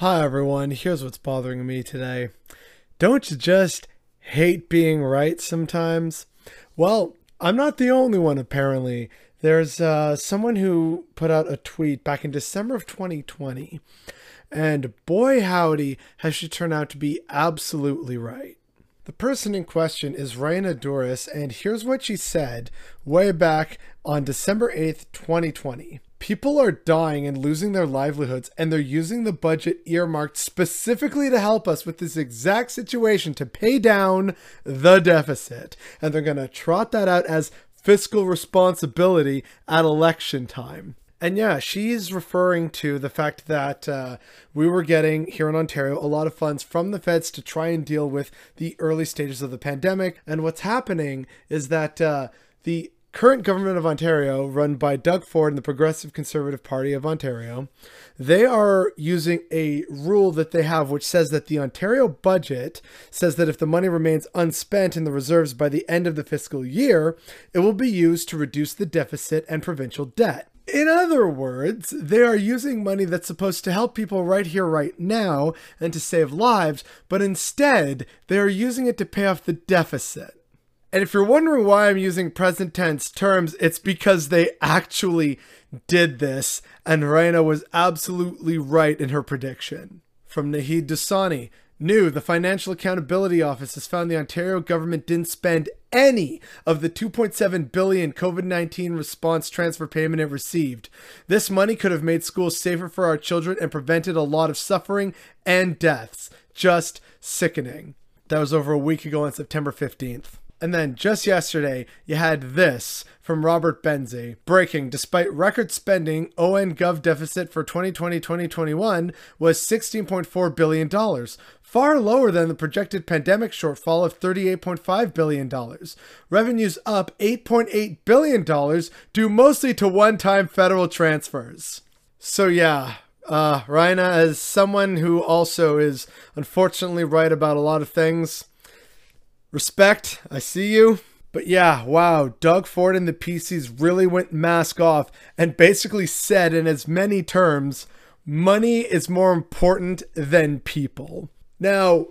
Hi everyone, here's what's bothering me today. Don't you just hate being right sometimes? Well, I'm not the only one apparently. There's uh, someone who put out a tweet back in December of 2020, and boy howdy has she turned out to be absolutely right. The person in question is Raina Doris, and here's what she said way back on December 8th, 2020. People are dying and losing their livelihoods, and they're using the budget earmarked specifically to help us with this exact situation to pay down the deficit. And they're going to trot that out as fiscal responsibility at election time. And yeah, she's referring to the fact that uh, we were getting here in Ontario a lot of funds from the feds to try and deal with the early stages of the pandemic. And what's happening is that uh, the current government of Ontario, run by Doug Ford and the Progressive Conservative Party of Ontario, they are using a rule that they have which says that the Ontario budget says that if the money remains unspent in the reserves by the end of the fiscal year, it will be used to reduce the deficit and provincial debt. In other words, they are using money that's supposed to help people right here, right now, and to save lives, but instead, they are using it to pay off the deficit. And if you're wondering why I'm using present tense terms, it's because they actually did this, and Raina was absolutely right in her prediction. From Naheed Dosani, New, the Financial Accountability Office has found the Ontario government didn't spend any of the 2.7 billion COVID-19 response transfer payment it received. This money could have made schools safer for our children and prevented a lot of suffering and deaths. Just sickening. That was over a week ago on September 15th. And then just yesterday, you had this from Robert Benzie. Breaking, despite record spending, ON Gov deficit for 2020-2021 was $16.4 billion, far lower than the projected pandemic shortfall of $38.5 billion. Revenues up $8.8 billion, due mostly to one-time federal transfers. So yeah, uh, Raina, as someone who also is unfortunately right about a lot of things, Respect, I see you. But yeah, wow, Doug Ford and the PCs really went mask off and basically said in as many terms, money is more important than people. Now,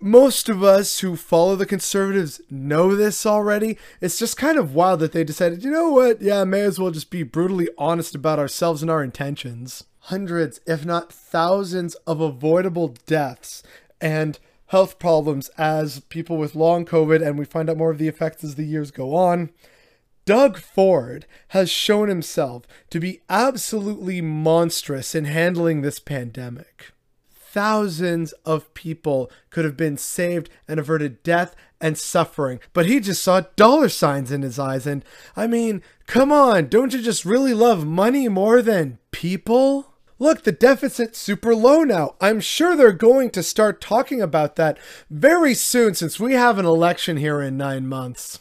most of us who follow the conservatives know this already. It's just kind of wild that they decided, you know what? Yeah, may as well just be brutally honest about ourselves and our intentions. Hundreds, if not thousands, of avoidable deaths and health problems as people with long COVID, and we find out more of the effects as the years go on. Doug Ford has shown himself to be absolutely monstrous in handling this pandemic. Thousands of people could have been saved and averted death and suffering, but he just saw dollar signs in his eyes. And I mean, come on, don't you just really love money more than people? Look, the deficit's super low now. I'm sure they're going to start talking about that very soon since we have an election here in nine months.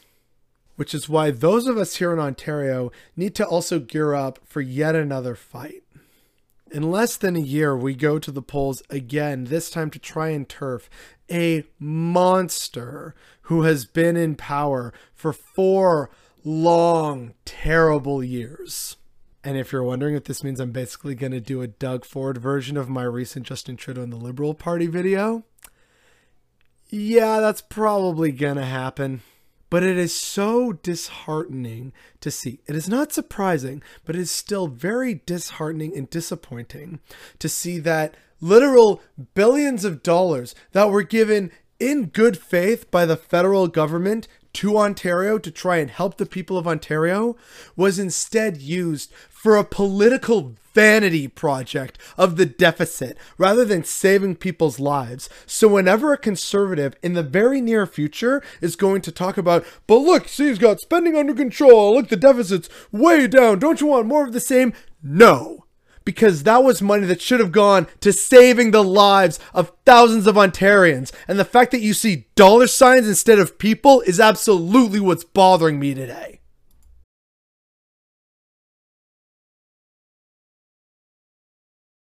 Which is why those of us here in Ontario need to also gear up for yet another fight. In less than a year, we go to the polls again, this time to try and turf a monster who has been in power for four long, terrible years. And if you're wondering if this means I'm basically going to do a Doug Ford version of my recent Justin Trudeau and the Liberal Party video, yeah, that's probably going to happen. But it is so disheartening to see. It is not surprising, but it is still very disheartening and disappointing to see that literal billions of dollars that were given in good faith by the federal government to Ontario to try and help the people of Ontario was instead used for a political vanity project of the deficit rather than saving people's lives. So whenever a conservative in the very near future is going to talk about, but look, see, he's got spending under control. Look, the deficit's way down. Don't you want more of the same? No because that was money that should have gone to saving the lives of thousands of Ontarians. And the fact that you see dollar signs instead of people is absolutely what's bothering me today.